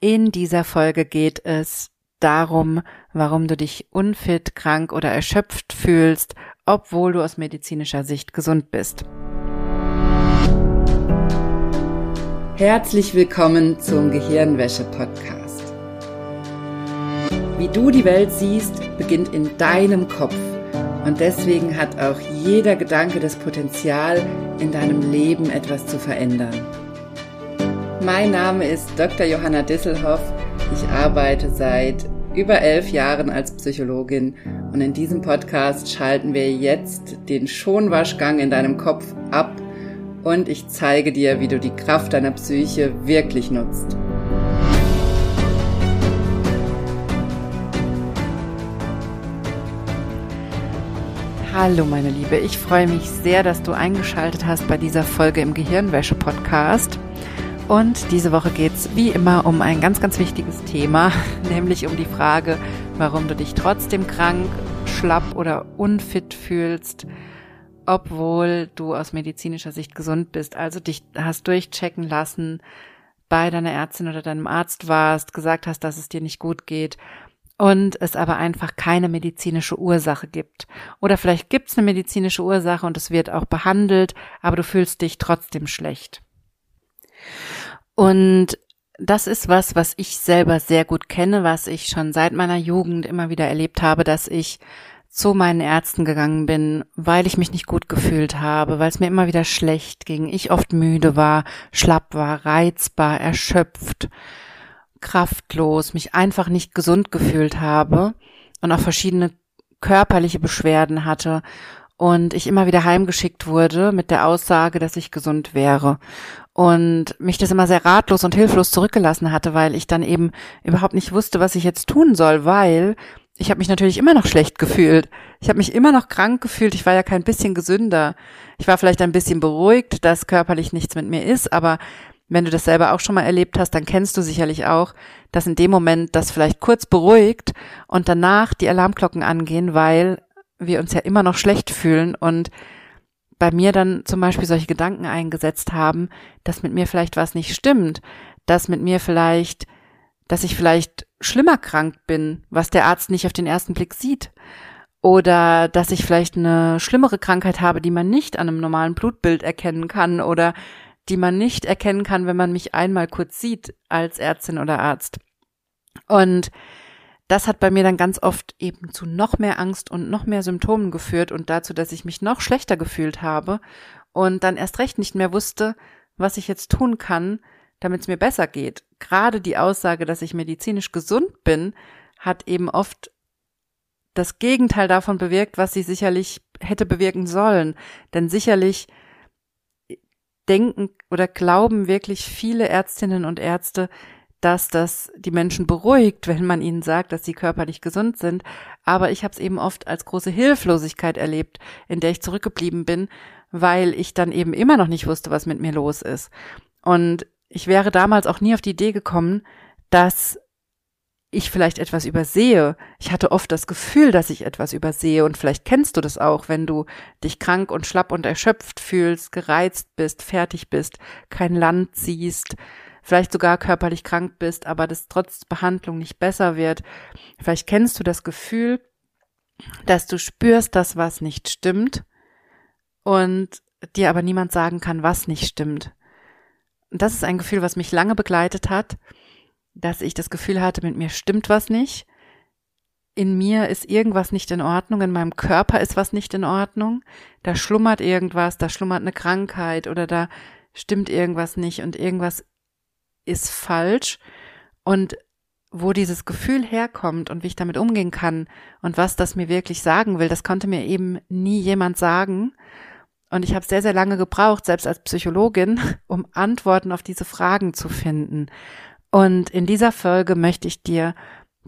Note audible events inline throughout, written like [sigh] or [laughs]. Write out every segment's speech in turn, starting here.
In dieser Folge geht es darum, warum du dich unfit, krank oder erschöpft fühlst, obwohl du aus medizinischer Sicht gesund bist. Herzlich willkommen zum Gehirnwäsche-Podcast. Wie du die Welt siehst, beginnt in deinem Kopf. Und deswegen hat auch jeder Gedanke das Potenzial, in deinem Leben etwas zu verändern. Mein Name ist Dr. Johanna Disselhoff. Ich arbeite seit über elf Jahren als Psychologin und in diesem Podcast schalten wir jetzt den Schonwaschgang in deinem Kopf ab und ich zeige dir, wie du die Kraft deiner Psyche wirklich nutzt. Hallo meine Liebe, ich freue mich sehr, dass du eingeschaltet hast bei dieser Folge im Gehirnwäsche-Podcast. Und diese Woche geht's wie immer um ein ganz, ganz wichtiges Thema, [laughs] nämlich um die Frage, warum du dich trotzdem krank, schlapp oder unfit fühlst, obwohl du aus medizinischer Sicht gesund bist. Also dich hast durchchecken lassen, bei deiner Ärztin oder deinem Arzt warst, gesagt hast, dass es dir nicht gut geht und es aber einfach keine medizinische Ursache gibt. Oder vielleicht gibt's eine medizinische Ursache und es wird auch behandelt, aber du fühlst dich trotzdem schlecht. Und das ist was, was ich selber sehr gut kenne, was ich schon seit meiner Jugend immer wieder erlebt habe, dass ich zu meinen Ärzten gegangen bin, weil ich mich nicht gut gefühlt habe, weil es mir immer wieder schlecht ging, ich oft müde war, schlapp war, reizbar, erschöpft, kraftlos, mich einfach nicht gesund gefühlt habe und auch verschiedene körperliche Beschwerden hatte und ich immer wieder heimgeschickt wurde mit der Aussage, dass ich gesund wäre und mich das immer sehr ratlos und hilflos zurückgelassen hatte, weil ich dann eben überhaupt nicht wusste, was ich jetzt tun soll, weil ich habe mich natürlich immer noch schlecht gefühlt. Ich habe mich immer noch krank gefühlt. Ich war ja kein bisschen gesünder. Ich war vielleicht ein bisschen beruhigt, dass körperlich nichts mit mir ist, aber wenn du das selber auch schon mal erlebt hast, dann kennst du sicherlich auch, dass in dem Moment das vielleicht kurz beruhigt und danach die Alarmglocken angehen, weil wir uns ja immer noch schlecht fühlen und bei mir dann zum Beispiel solche Gedanken eingesetzt haben, dass mit mir vielleicht was nicht stimmt, dass mit mir vielleicht, dass ich vielleicht schlimmer krank bin, was der Arzt nicht auf den ersten Blick sieht. Oder dass ich vielleicht eine schlimmere Krankheit habe, die man nicht an einem normalen Blutbild erkennen kann oder die man nicht erkennen kann, wenn man mich einmal kurz sieht als Ärztin oder Arzt. Und das hat bei mir dann ganz oft eben zu noch mehr Angst und noch mehr Symptomen geführt und dazu, dass ich mich noch schlechter gefühlt habe und dann erst recht nicht mehr wusste, was ich jetzt tun kann, damit es mir besser geht. Gerade die Aussage, dass ich medizinisch gesund bin, hat eben oft das Gegenteil davon bewirkt, was sie sicherlich hätte bewirken sollen. Denn sicherlich denken oder glauben wirklich viele Ärztinnen und Ärzte, dass das die Menschen beruhigt, wenn man ihnen sagt, dass sie körperlich gesund sind. Aber ich habe es eben oft als große Hilflosigkeit erlebt, in der ich zurückgeblieben bin, weil ich dann eben immer noch nicht wusste, was mit mir los ist. Und ich wäre damals auch nie auf die Idee gekommen, dass ich vielleicht etwas übersehe. Ich hatte oft das Gefühl, dass ich etwas übersehe und vielleicht kennst du das auch, wenn du dich krank und schlapp und erschöpft fühlst, gereizt bist, fertig bist, kein Land siehst, vielleicht sogar körperlich krank bist, aber das trotz Behandlung nicht besser wird. Vielleicht kennst du das Gefühl, dass du spürst, dass was nicht stimmt und dir aber niemand sagen kann, was nicht stimmt. Und das ist ein Gefühl, was mich lange begleitet hat, dass ich das Gefühl hatte, mit mir stimmt was nicht. In mir ist irgendwas nicht in Ordnung, in meinem Körper ist was nicht in Ordnung, da schlummert irgendwas, da schlummert eine Krankheit oder da stimmt irgendwas nicht und irgendwas ist falsch und wo dieses Gefühl herkommt und wie ich damit umgehen kann und was das mir wirklich sagen will, das konnte mir eben nie jemand sagen. Und ich habe sehr, sehr lange gebraucht, selbst als Psychologin, [laughs] um Antworten auf diese Fragen zu finden. Und in dieser Folge möchte ich dir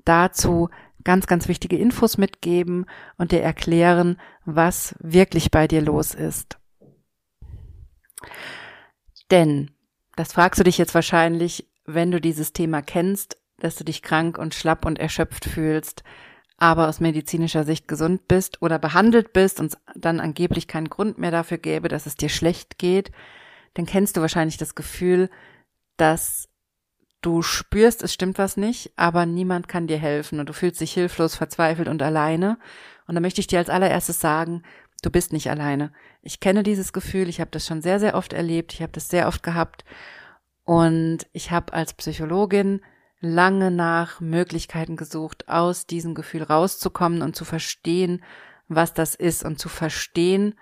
dazu ganz, ganz wichtige Infos mitgeben und dir erklären, was wirklich bei dir los ist. Denn das fragst du dich jetzt wahrscheinlich, wenn du dieses Thema kennst, dass du dich krank und schlapp und erschöpft fühlst, aber aus medizinischer Sicht gesund bist oder behandelt bist und dann angeblich keinen Grund mehr dafür gäbe, dass es dir schlecht geht, dann kennst du wahrscheinlich das Gefühl, dass Du spürst, es stimmt was nicht, aber niemand kann dir helfen und du fühlst dich hilflos, verzweifelt und alleine. Und da möchte ich dir als allererstes sagen, du bist nicht alleine. Ich kenne dieses Gefühl, ich habe das schon sehr, sehr oft erlebt, ich habe das sehr oft gehabt und ich habe als Psychologin lange nach Möglichkeiten gesucht, aus diesem Gefühl rauszukommen und zu verstehen, was das ist und zu verstehen,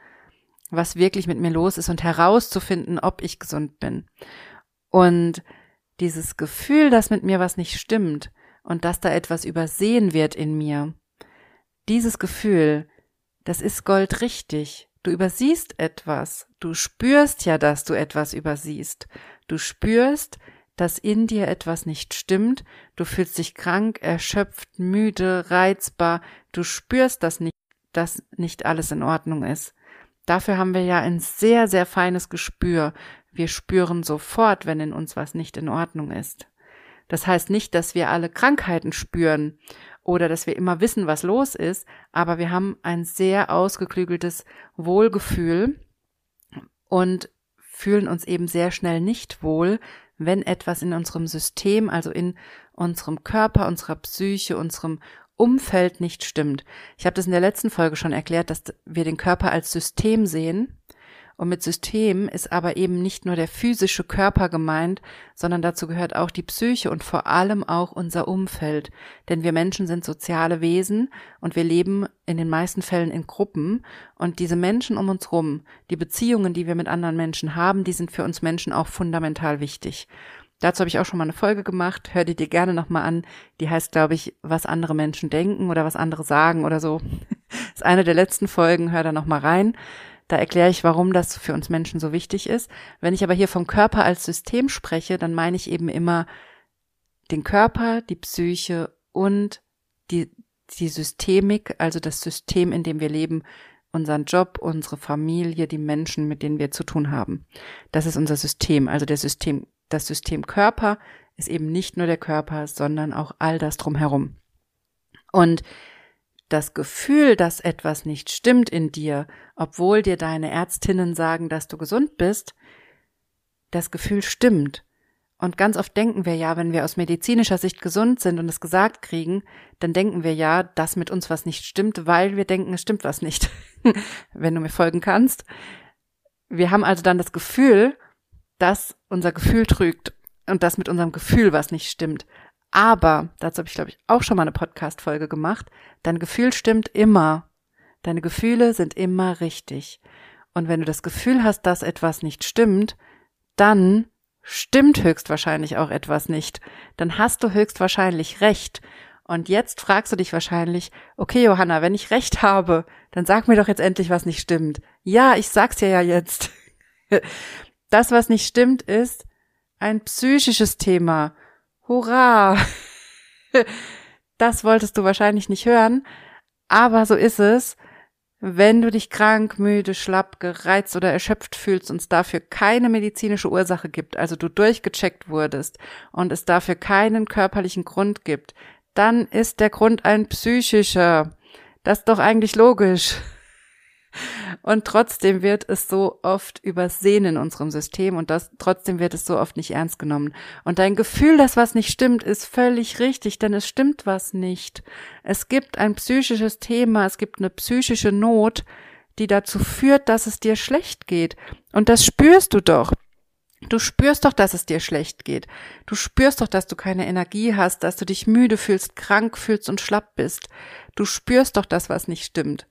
was wirklich mit mir los ist und herauszufinden, ob ich gesund bin. Und dieses Gefühl, dass mit mir was nicht stimmt und dass da etwas übersehen wird in mir, dieses Gefühl, das ist goldrichtig. Du übersiehst etwas. Du spürst ja, dass du etwas übersiehst. Du spürst, dass in dir etwas nicht stimmt. Du fühlst dich krank, erschöpft, müde, reizbar. Du spürst, dass nicht, dass nicht alles in Ordnung ist. Dafür haben wir ja ein sehr, sehr feines Gespür. Wir spüren sofort, wenn in uns was nicht in Ordnung ist. Das heißt nicht, dass wir alle Krankheiten spüren oder dass wir immer wissen, was los ist, aber wir haben ein sehr ausgeklügeltes Wohlgefühl und fühlen uns eben sehr schnell nicht wohl, wenn etwas in unserem System, also in unserem Körper, unserer Psyche, unserem Umfeld nicht stimmt. Ich habe das in der letzten Folge schon erklärt, dass wir den Körper als System sehen und mit System ist aber eben nicht nur der physische Körper gemeint, sondern dazu gehört auch die Psyche und vor allem auch unser Umfeld. Denn wir Menschen sind soziale Wesen und wir leben in den meisten Fällen in Gruppen. Und diese Menschen um uns rum, die Beziehungen, die wir mit anderen Menschen haben, die sind für uns Menschen auch fundamental wichtig. Dazu habe ich auch schon mal eine Folge gemacht. Hör die dir gerne nochmal an. Die heißt, glaube ich, was andere Menschen denken oder was andere sagen oder so. Das [laughs] ist eine der letzten Folgen. Hör da nochmal rein. Da erkläre ich, warum das für uns Menschen so wichtig ist. Wenn ich aber hier vom Körper als System spreche, dann meine ich eben immer den Körper, die Psyche und die, die Systemik, also das System, in dem wir leben, unseren Job, unsere Familie, die Menschen, mit denen wir zu tun haben. Das ist unser System. Also der System, das System Körper ist eben nicht nur der Körper, sondern auch all das drumherum. Und das Gefühl, dass etwas nicht stimmt in dir, obwohl dir deine Ärztinnen sagen, dass du gesund bist, das Gefühl stimmt. Und ganz oft denken wir ja, wenn wir aus medizinischer Sicht gesund sind und es gesagt kriegen, dann denken wir ja, dass mit uns was nicht stimmt, weil wir denken, es stimmt was nicht. [laughs] wenn du mir folgen kannst. Wir haben also dann das Gefühl, dass unser Gefühl trügt und dass mit unserem Gefühl was nicht stimmt. Aber, dazu habe ich, glaube ich, auch schon mal eine Podcast-Folge gemacht, dein Gefühl stimmt immer. Deine Gefühle sind immer richtig. Und wenn du das Gefühl hast, dass etwas nicht stimmt, dann stimmt höchstwahrscheinlich auch etwas nicht. Dann hast du höchstwahrscheinlich recht. Und jetzt fragst du dich wahrscheinlich, okay, Johanna, wenn ich recht habe, dann sag mir doch jetzt endlich, was nicht stimmt. Ja, ich sag's dir ja jetzt. [laughs] Das, was nicht stimmt, ist ein psychisches Thema. Hurra! [laughs] Das wolltest du wahrscheinlich nicht hören, aber so ist es. Wenn du dich krank, müde, schlapp, gereizt oder erschöpft fühlst und es dafür keine medizinische Ursache gibt, also du durchgecheckt wurdest und es dafür keinen körperlichen Grund gibt, dann ist der Grund ein psychischer. Das ist doch eigentlich logisch. Und trotzdem wird es so oft übersehen in unserem System und das, trotzdem wird es so oft nicht ernst genommen. Und dein Gefühl, dass was nicht stimmt, ist völlig richtig, denn es stimmt was nicht. Es gibt ein psychisches Thema, es gibt eine psychische Not, die dazu führt, dass es dir schlecht geht. Und das spürst du doch. Du spürst doch, dass es dir schlecht geht. Du spürst doch, dass du keine Energie hast, dass du dich müde fühlst, krank fühlst und schlapp bist. Du spürst doch das, was nicht stimmt.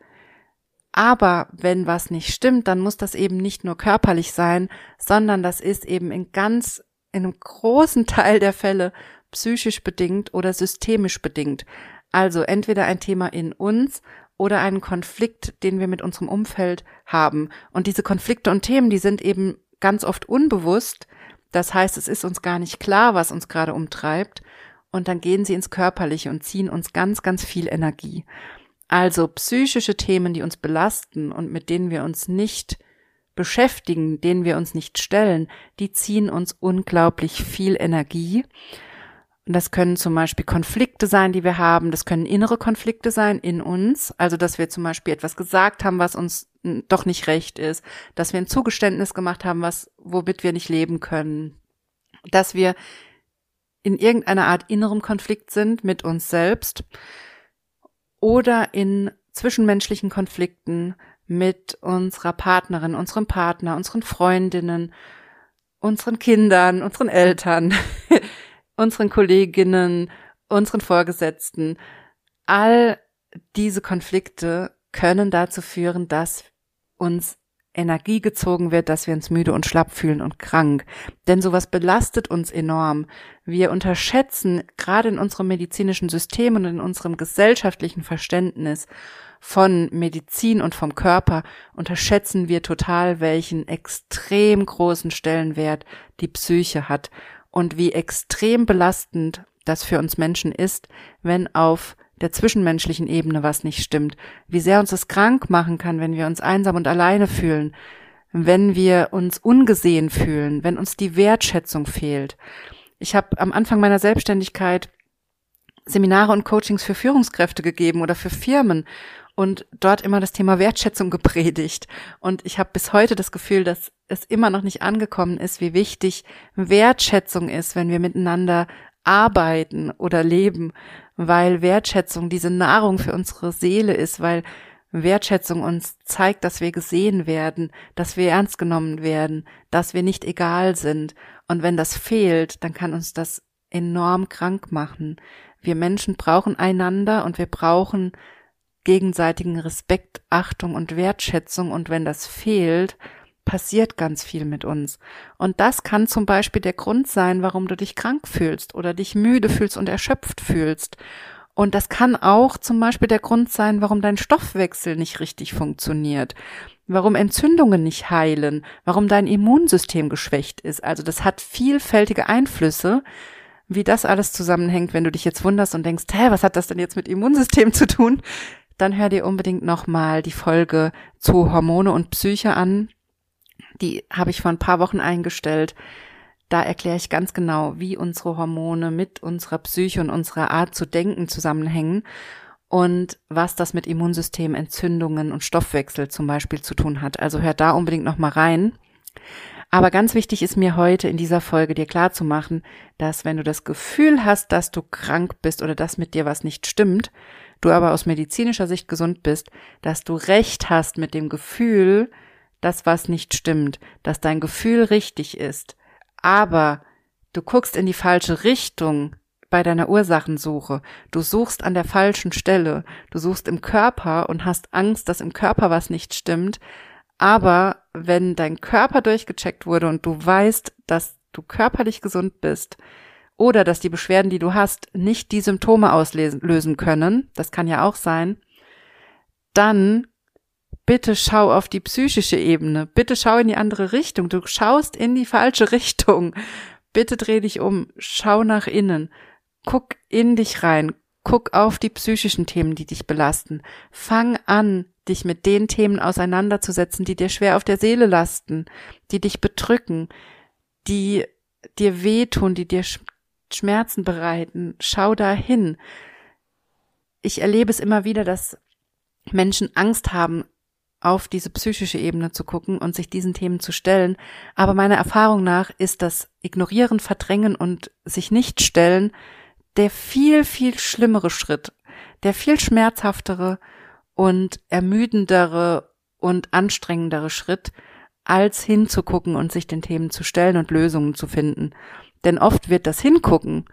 Aber wenn was nicht stimmt, dann muss das eben nicht nur körperlich sein, sondern das ist eben in ganz, in einem großen [laughs] Teil der Fälle psychisch bedingt oder systemisch bedingt. Also entweder ein Thema in uns oder einen Konflikt, den wir mit unserem Umfeld haben. Und diese Konflikte und Themen, die sind eben ganz oft unbewusst. Das heißt, es ist uns gar nicht klar, was uns gerade umtreibt. Und dann gehen sie ins Körperliche und ziehen uns ganz, ganz viel Energie. Also psychische Themen, die uns belasten und mit denen wir uns nicht beschäftigen, denen wir uns nicht stellen, die ziehen uns unglaublich viel Energie. Und das können zum Beispiel Konflikte sein, die wir haben. Das können innere Konflikte sein in uns. Also, dass wir zum Beispiel etwas gesagt haben, was uns doch nicht recht ist. Dass wir ein Zugeständnis gemacht haben, was, womit wir nicht leben können. Dass wir in irgendeiner Art innerem Konflikt sind mit uns selbst oder in zwischenmenschlichen Konflikten mit unserer Partnerin, unserem Partner, unseren Freundinnen, unseren Kindern, unseren Eltern, [laughs] unseren Kolleginnen, unseren Vorgesetzten. All diese Konflikte können dazu führen, dass uns Energie gezogen wird, dass wir uns müde und schlapp fühlen und krank. Denn sowas belastet uns enorm. Wir unterschätzen gerade in unserem medizinischen System und in unserem gesellschaftlichen Verständnis von Medizin und vom Körper unterschätzen wir total, welchen extrem großen Stellenwert die Psyche hat und wie extrem belastend das für uns Menschen ist, wenn auf der zwischenmenschlichen Ebene was nicht stimmt, wie sehr uns das krank machen kann, wenn wir uns einsam und alleine fühlen, wenn wir uns ungesehen fühlen, wenn uns die Wertschätzung fehlt. Ich habe am Anfang meiner Selbstständigkeit Seminare und Coachings für Führungskräfte gegeben oder für Firmen und dort immer das Thema Wertschätzung [laughs] gepredigt. Und ich habe bis heute das Gefühl, dass es immer noch nicht angekommen ist, wie wichtig Wertschätzung ist, wenn wir miteinander arbeiten oder leben, weil Wertschätzung diese Nahrung für unsere Seele ist, weil Wertschätzung uns zeigt, dass wir gesehen werden, dass wir ernst genommen werden, dass wir nicht egal sind. Und wenn das fehlt, dann kann uns das enorm krank machen. Wir Menschen brauchen einander und wir brauchen gegenseitigen Respekt, Achtung und Wertschätzung. Und wenn das fehlt, passiert ganz viel mit uns. Und das kann zum Beispiel der Grund sein, warum du dich krank fühlst oder dich müde fühlst und erschöpft fühlst. Und das kann auch zum Beispiel der Grund sein, warum dein Stoffwechsel nicht richtig funktioniert, warum Entzündungen nicht heilen, warum dein Immunsystem geschwächt ist. Also das hat vielfältige Einflüsse, wie das alles zusammenhängt, wenn du dich jetzt wunderst und denkst, hä, was hat das denn jetzt mit Immunsystem zu tun? Dann hör dir unbedingt nochmal die Folge zu Hormone und Psyche an. Die habe ich vor ein paar Wochen eingestellt. Da erkläre ich ganz genau, wie unsere Hormone mit unserer Psyche und unserer Art zu denken zusammenhängen und was das mit Immunsystem, Entzündungen und Stoffwechsel zum Beispiel zu tun hat. Also hör da unbedingt noch mal rein. Aber ganz wichtig ist mir heute in dieser Folge dir klar zu machen, dass wenn du das Gefühl hast, dass du krank bist oder dass mit dir was nicht stimmt, du aber aus medizinischer Sicht gesund bist, dass du recht hast mit dem Gefühl, das, was nicht stimmt, dass dein Gefühl richtig ist, aber du guckst in die falsche Richtung bei deiner Ursachensuche. Du suchst an der falschen Stelle. Du suchst im Körper und hast Angst, dass im Körper was nicht stimmt. Aber wenn dein Körper durchgecheckt wurde und du weißt, dass du körperlich gesund bist oder dass die Beschwerden, die du hast, nicht die Symptome auslösen können, das kann ja auch sein, dann bitte schau auf die psychische Ebene, bitte schau in die andere Richtung, du schaust in die falsche [laughs] Richtung, bitte dreh dich um, schau nach innen, guck in dich rein, guck auf die psychischen Themen, die dich belasten, fang an, dich mit den Themen auseinanderzusetzen, die dir schwer auf der Seele lasten, die dich bedrücken, die dir wehtun, die dir Schmerzen bereiten, schau da hin. Ich erlebe es immer wieder, dass Menschen Angst haben, auf diese psychische Ebene zu gucken und sich diesen Themen zu stellen. Aber meiner Erfahrung nach ist das Ignorieren, Verdrängen und sich nicht stellen der viel, viel schlimmere Schritt, der viel schmerzhaftere und ermüdendere und anstrengendere Schritt, als hinzugucken und sich den Themen zu stellen und Lösungen zu finden. Denn oft wird das Hingucken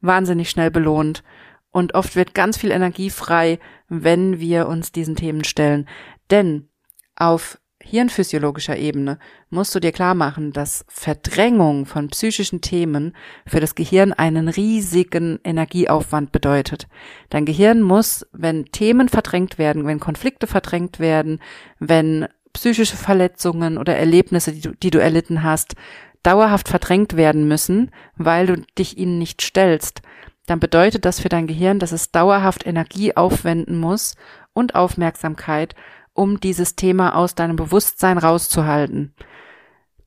wahnsinnig schnell belohnt und oft wird ganz viel Energie frei, wenn wir uns diesen Themen stellen. Denn auf hirnphysiologischer Ebene musst du dir klar machen, dass Verdrängung von psychischen Themen für das Gehirn einen riesigen Energieaufwand bedeutet. Dein Gehirn muss, wenn Themen verdrängt werden, wenn Konflikte verdrängt werden, wenn psychische Verletzungen oder Erlebnisse, die du, die du erlitten hast, dauerhaft verdrängt werden müssen, weil du dich ihnen nicht stellst, dann bedeutet das für dein Gehirn, dass es dauerhaft Energie aufwenden muss und Aufmerksamkeit, um dieses Thema aus deinem Bewusstsein rauszuhalten.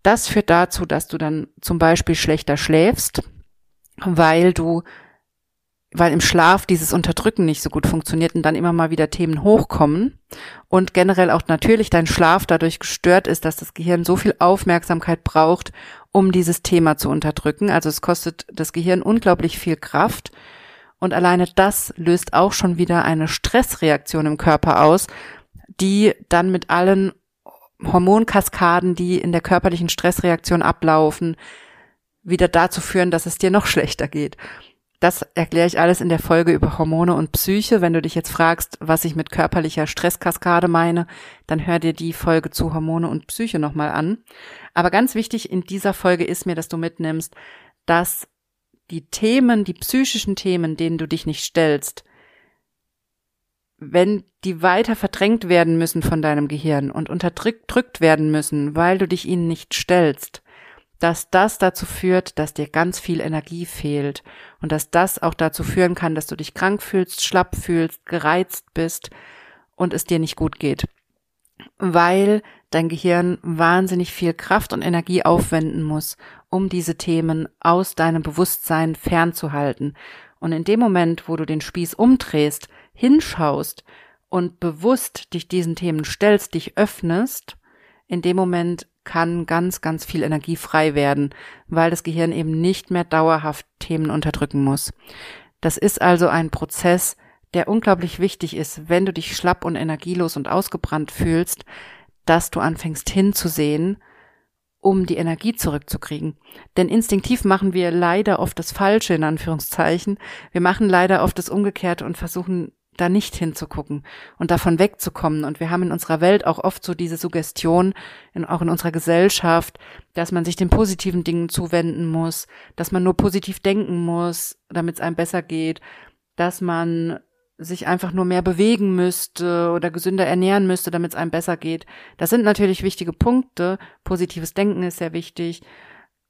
Das führt dazu, dass du dann zum Beispiel schlechter schläfst, weil du weil im Schlaf dieses Unterdrücken nicht so gut funktioniert und dann immer mal wieder Themen hochkommen und generell auch natürlich dein Schlaf dadurch gestört ist, dass das Gehirn so viel Aufmerksamkeit braucht, um dieses Thema zu unterdrücken. Also es kostet das Gehirn unglaublich viel Kraft und alleine das löst auch schon wieder eine Stressreaktion im Körper aus, die dann mit allen Hormonkaskaden, die in der körperlichen Stressreaktion ablaufen, wieder dazu führen, dass es dir noch schlechter geht. Das erkläre ich alles in der Folge über Hormone und Psyche. Wenn du dich jetzt fragst, was ich mit körperlicher Stresskaskade meine, dann hör dir die Folge zu Hormone und Psyche nochmal an. Aber ganz wichtig in dieser Folge ist mir, dass du mitnimmst, dass die Themen, die psychischen Themen, denen du dich nicht stellst, wenn die weiter verdrängt werden müssen von deinem Gehirn und unterdrückt werden müssen, weil du dich ihnen nicht stellst, dass das dazu führt, dass dir ganz viel Energie fehlt und dass das auch dazu führen kann, dass du dich krank fühlst, schlapp fühlst, gereizt bist und es dir nicht gut geht. Weil dein Gehirn wahnsinnig viel Kraft und Energie aufwenden muss, um diese Themen aus deinem Bewusstsein fernzuhalten. Und in dem Moment, wo du den Spieß umdrehst, hinschaust und bewusst dich diesen Themen stellst, dich öffnest, in dem Moment kann ganz, ganz viel Energie frei werden, weil das Gehirn eben nicht mehr dauerhaft Themen unterdrücken muss. Das ist also ein Prozess, der unglaublich wichtig ist, wenn du dich schlapp und energielos und ausgebrannt fühlst, dass du anfängst hinzusehen, um die Energie zurückzukriegen. Denn instinktiv machen wir leider oft das Falsche in Anführungszeichen. Wir machen leider oft das Umgekehrte und versuchen da nicht hinzugucken und davon wegzukommen. Und wir haben in unserer Welt auch oft so diese Suggestion, in, auch in unserer Gesellschaft, dass man sich den positiven Dingen zuwenden muss, dass man nur positiv denken muss, damit es einem besser geht, dass man sich einfach nur mehr bewegen müsste oder gesünder ernähren müsste, damit es einem besser geht. Das sind natürlich wichtige Punkte. Positives Denken ist sehr wichtig.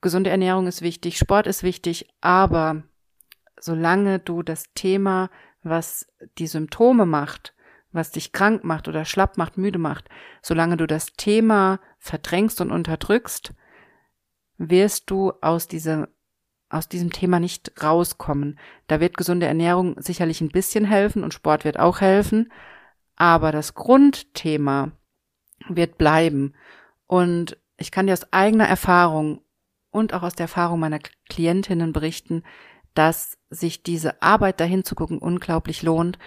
Gesunde Ernährung ist wichtig. Sport ist wichtig. Aber solange du das Thema was die Symptome macht, was dich krank macht oder schlapp macht, müde macht, solange du das Thema verdrängst und unterdrückst, wirst du aus diesem, aus diesem Thema nicht rauskommen. Da wird gesunde Ernährung sicherlich ein bisschen helfen und Sport wird auch helfen, aber das Grundthema wird bleiben. Und ich kann dir aus eigener Erfahrung und auch aus der Erfahrung meiner Klientinnen berichten, dass sich diese Arbeit dahin zu gucken unglaublich lohnt,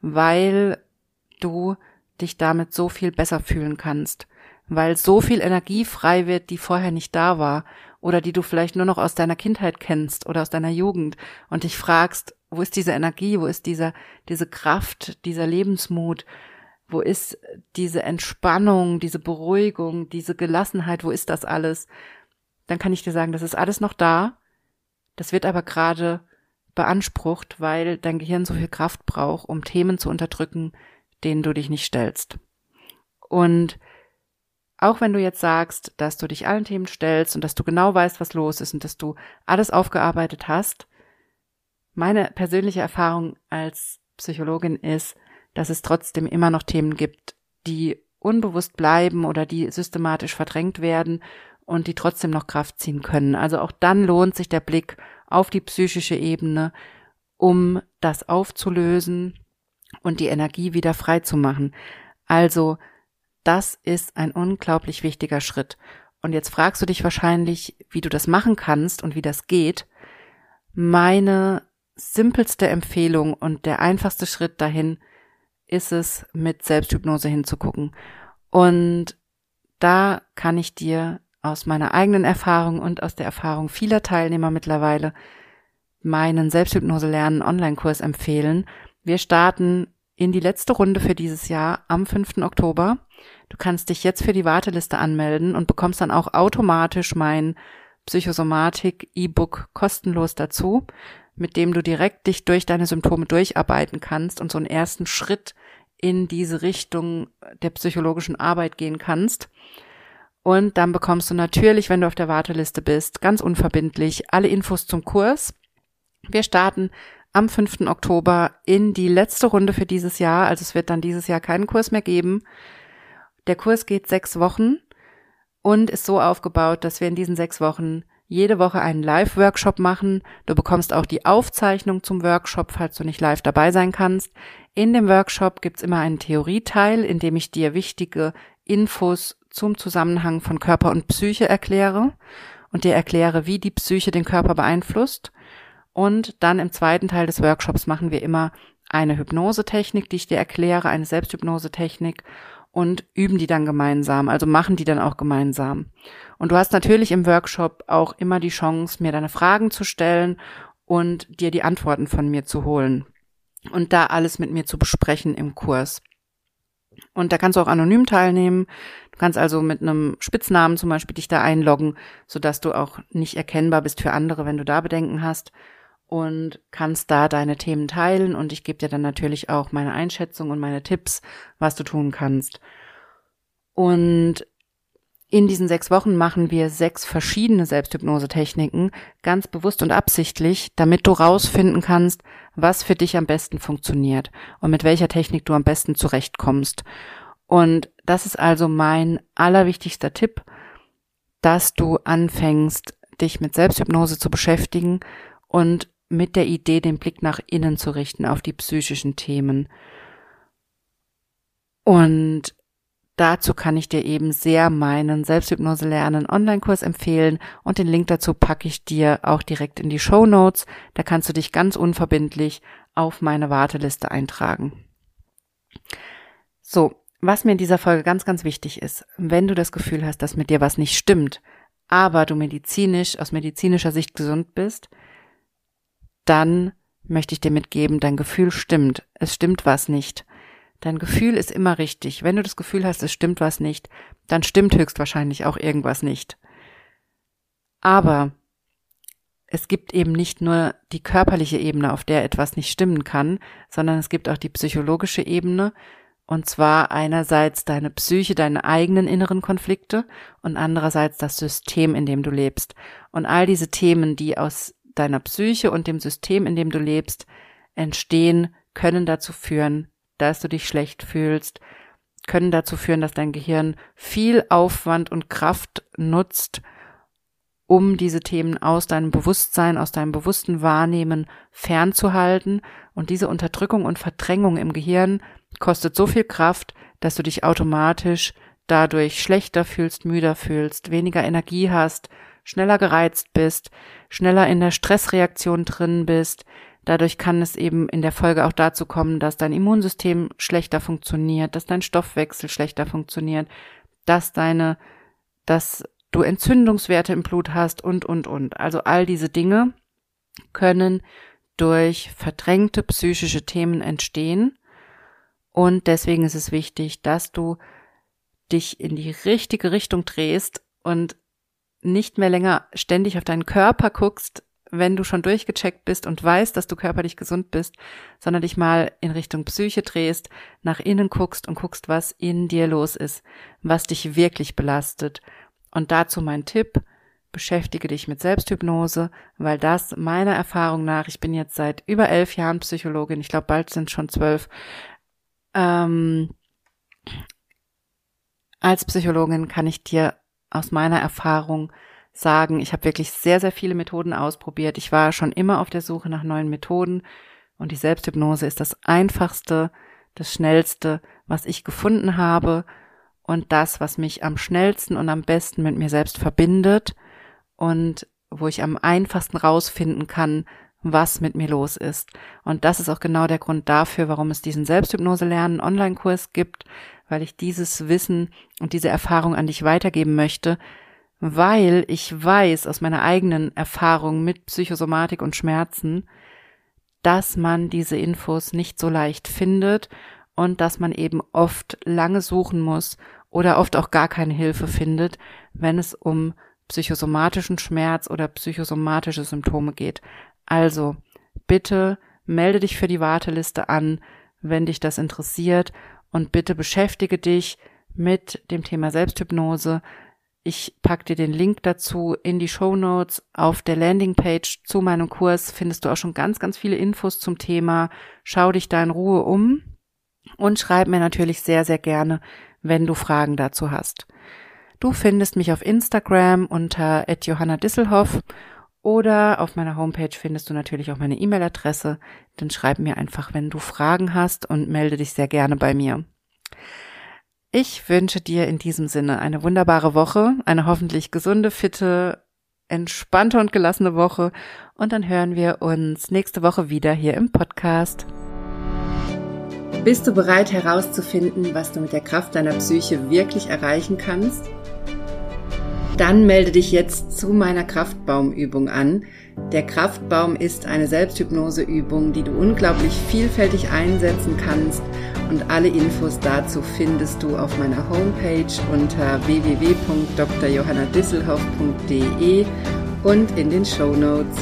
weil du dich damit so viel besser fühlen kannst, weil so viel Energie frei wird, die vorher nicht da war oder die du vielleicht nur noch aus deiner Kindheit kennst oder aus deiner Jugend und dich fragst, wo ist diese Energie, wo ist dieser, diese Kraft, dieser Lebensmut, wo ist diese Entspannung, diese Beruhigung, diese Gelassenheit, wo ist das alles? Dann kann ich dir sagen, das ist alles noch da das wird aber gerade beansprucht, weil dein Gehirn so viel Kraft braucht, um Themen zu unterdrücken, denen du dich nicht stellst. Und auch wenn du jetzt sagst, dass du dich allen Themen stellst und dass du genau weißt, was los ist und dass du alles aufgearbeitet hast, meine persönliche Erfahrung als Psychologin ist, dass es trotzdem immer noch Themen gibt, die unbewusst bleiben oder die systematisch verdrängt werden und die trotzdem noch Kraft ziehen können. Also auch dann lohnt sich der Blick auf die psychische Ebene, um das aufzulösen und die Energie wieder frei zu machen. Also das ist ein unglaublich wichtiger Schritt. Und jetzt fragst du dich wahrscheinlich, wie du das machen kannst und wie das geht. Meine simpelste Empfehlung und der einfachste Schritt dahin ist es, mit Selbsthypnose hinzugucken. Und da kann ich dir aus meiner eigenen Erfahrung und aus der Erfahrung vieler Teilnehmer mittlerweile meinen Selbsthypnose lernen Online-Kurs empfehlen. Wir starten in die letzte Runde für dieses Jahr am 5. Oktober. Du kannst dich jetzt für die Warteliste anmelden und bekommst dann auch automatisch mein Psychosomatik E-Book kostenlos dazu, mit dem du direkt dich durch deine Symptome durcharbeiten kannst und so einen ersten Schritt in diese Richtung der psychologischen Arbeit gehen kannst. Und dann bekommst du natürlich, wenn du auf der Warteliste bist, ganz unverbindlich alle Infos zum Kurs. Wir starten am 5. Oktober in die letzte Runde für dieses Jahr. Also es wird dann dieses Jahr keinen Kurs mehr geben. Der Kurs geht sechs Wochen und ist so aufgebaut, dass wir in diesen sechs Wochen jede Woche einen Live-Workshop machen. Du bekommst auch die Aufzeichnung zum Workshop, falls du nicht live dabei sein kannst. In dem Workshop gibt's immer einen Theorieteil, in dem ich dir wichtige Infos zum Zusammenhang von Körper und Psyche erkläre und dir erkläre, wie die Psyche den Körper beeinflusst. Und dann im zweiten Teil des Workshops machen wir immer eine Hypnosetechnik, die ich dir erkläre, eine Selbsthypnosetechnik und üben die dann gemeinsam, also machen die dann auch gemeinsam. Und du hast natürlich im Workshop auch immer die Chance, mir deine Fragen zu stellen und dir die Antworten von mir zu holen und da alles mit mir zu besprechen im Kurs. Und da kannst du auch anonym teilnehmen. Du kannst also mit einem Spitznamen zum Beispiel dich da einloggen, sodass du auch nicht erkennbar bist für andere, wenn du da Bedenken hast und kannst da deine Themen teilen und ich gebe dir dann natürlich auch meine Einschätzung und meine Tipps, was du tun kannst. Und in diesen sechs Wochen machen wir sechs verschiedene Selbsthypnose-Techniken, ganz bewusst und absichtlich, damit du rausfinden kannst, was für dich am besten funktioniert und mit welcher Technik du am besten zurechtkommst. Und das ist also mein allerwichtigster Tipp, dass du anfängst, dich mit Selbsthypnose zu beschäftigen und mit der Idee, den Blick nach innen zu richten auf die psychischen Themen. Und Dazu kann ich dir eben sehr meinen Selbsthypnose lernen Online-Kurs empfehlen und den Link dazu packe ich dir auch direkt in die Show Notes. Da kannst du dich ganz unverbindlich auf meine Warteliste eintragen. So, was mir in dieser Folge ganz, ganz wichtig ist, wenn du das Gefühl hast, dass mit dir was nicht stimmt, aber du medizinisch, aus medizinischer Sicht gesund bist, dann möchte ich dir mitgeben, dein Gefühl stimmt. Es stimmt was nicht. Dein Gefühl ist immer richtig. Wenn du das Gefühl hast, es stimmt was nicht, dann stimmt höchstwahrscheinlich auch irgendwas nicht. Aber es gibt eben nicht nur die körperliche Ebene, auf der etwas nicht stimmen kann, sondern es gibt auch die psychologische Ebene, und zwar einerseits deine Psyche, deine eigenen inneren Konflikte und andererseits das System, in dem du lebst. Und all diese Themen, die aus deiner Psyche und dem System, in dem du lebst, entstehen, können dazu führen, dass du dich schlecht fühlst, können dazu führen, dass dein Gehirn viel Aufwand und Kraft nutzt, um diese Themen aus deinem Bewusstsein, aus deinem bewussten Wahrnehmen fernzuhalten. Und diese Unterdrückung und Verdrängung im Gehirn kostet so viel Kraft, dass du dich automatisch dadurch schlechter fühlst, müder fühlst, weniger Energie hast, schneller gereizt bist, schneller in der Stressreaktion drin bist, Dadurch kann es eben in der Folge auch dazu kommen, dass dein Immunsystem schlechter funktioniert, dass dein Stoffwechsel schlechter funktioniert, dass deine, dass du Entzündungswerte im Blut hast und, und, und. Also all diese Dinge können durch verdrängte psychische Themen entstehen. Und deswegen ist es wichtig, dass du dich in die richtige Richtung drehst und nicht mehr länger ständig auf deinen Körper guckst, wenn du schon durchgecheckt bist und weißt, dass du körperlich gesund bist, sondern dich mal in Richtung Psyche drehst, nach innen guckst und guckst, was in dir los ist, was dich wirklich belastet. Und dazu mein Tipp, beschäftige dich mit Selbsthypnose, weil das meiner Erfahrung nach, ich bin jetzt seit über elf Jahren Psychologin, ich glaube bald sind schon zwölf, ähm, als Psychologin kann ich dir aus meiner Erfahrung sagen, ich habe wirklich sehr, sehr viele Methoden ausprobiert. Ich war schon immer auf der Suche nach neuen Methoden und die Selbsthypnose ist das einfachste, das schnellste, was ich gefunden habe und das, was mich am schnellsten und am besten mit mir selbst verbindet und wo ich am einfachsten rausfinden kann, was mit mir los ist. Und das ist auch genau der Grund dafür, warum es diesen Selbsthypnose lernen Online-Kurs gibt, weil ich dieses Wissen und diese Erfahrung an dich weitergeben möchte, weil ich weiß aus meiner eigenen Erfahrung mit Psychosomatik und Schmerzen, dass man diese Infos nicht so leicht findet und dass man eben oft lange suchen muss oder oft auch gar keine Hilfe findet, wenn es um psychosomatischen Schmerz oder psychosomatische Symptome geht. Also bitte melde dich für die Warteliste an, wenn dich das interessiert und bitte beschäftige dich mit dem Thema Selbsthypnose, ich pack dir den Link dazu in die Show Notes. Auf der Landingpage zu meinem Kurs findest du auch schon ganz, ganz viele Infos zum Thema. Schau dich da in Ruhe um und schreib mir natürlich sehr, sehr gerne, wenn du Fragen dazu hast. Du findest mich auf Instagram unter Johanna Disselhoff oder auf meiner Homepage findest du natürlich auch meine E-Mail-Adresse. Dann schreib mir einfach, wenn du Fragen hast und melde dich sehr gerne bei mir. Ich wünsche dir in diesem Sinne eine wunderbare Woche, eine hoffentlich gesunde, fitte, entspannte und gelassene Woche und dann hören wir uns nächste Woche wieder hier im Podcast. Bist du bereit herauszufinden, was du mit der Kraft deiner Psyche wirklich erreichen kannst? Dann melde dich jetzt zu meiner Kraftbaumübung an. Der Kraftbaum ist eine Selbsthypnoseübung, die du unglaublich vielfältig einsetzen kannst und alle Infos dazu findest du auf meiner Homepage unter www.drjohannadisselhoff.de und in den Show Notes.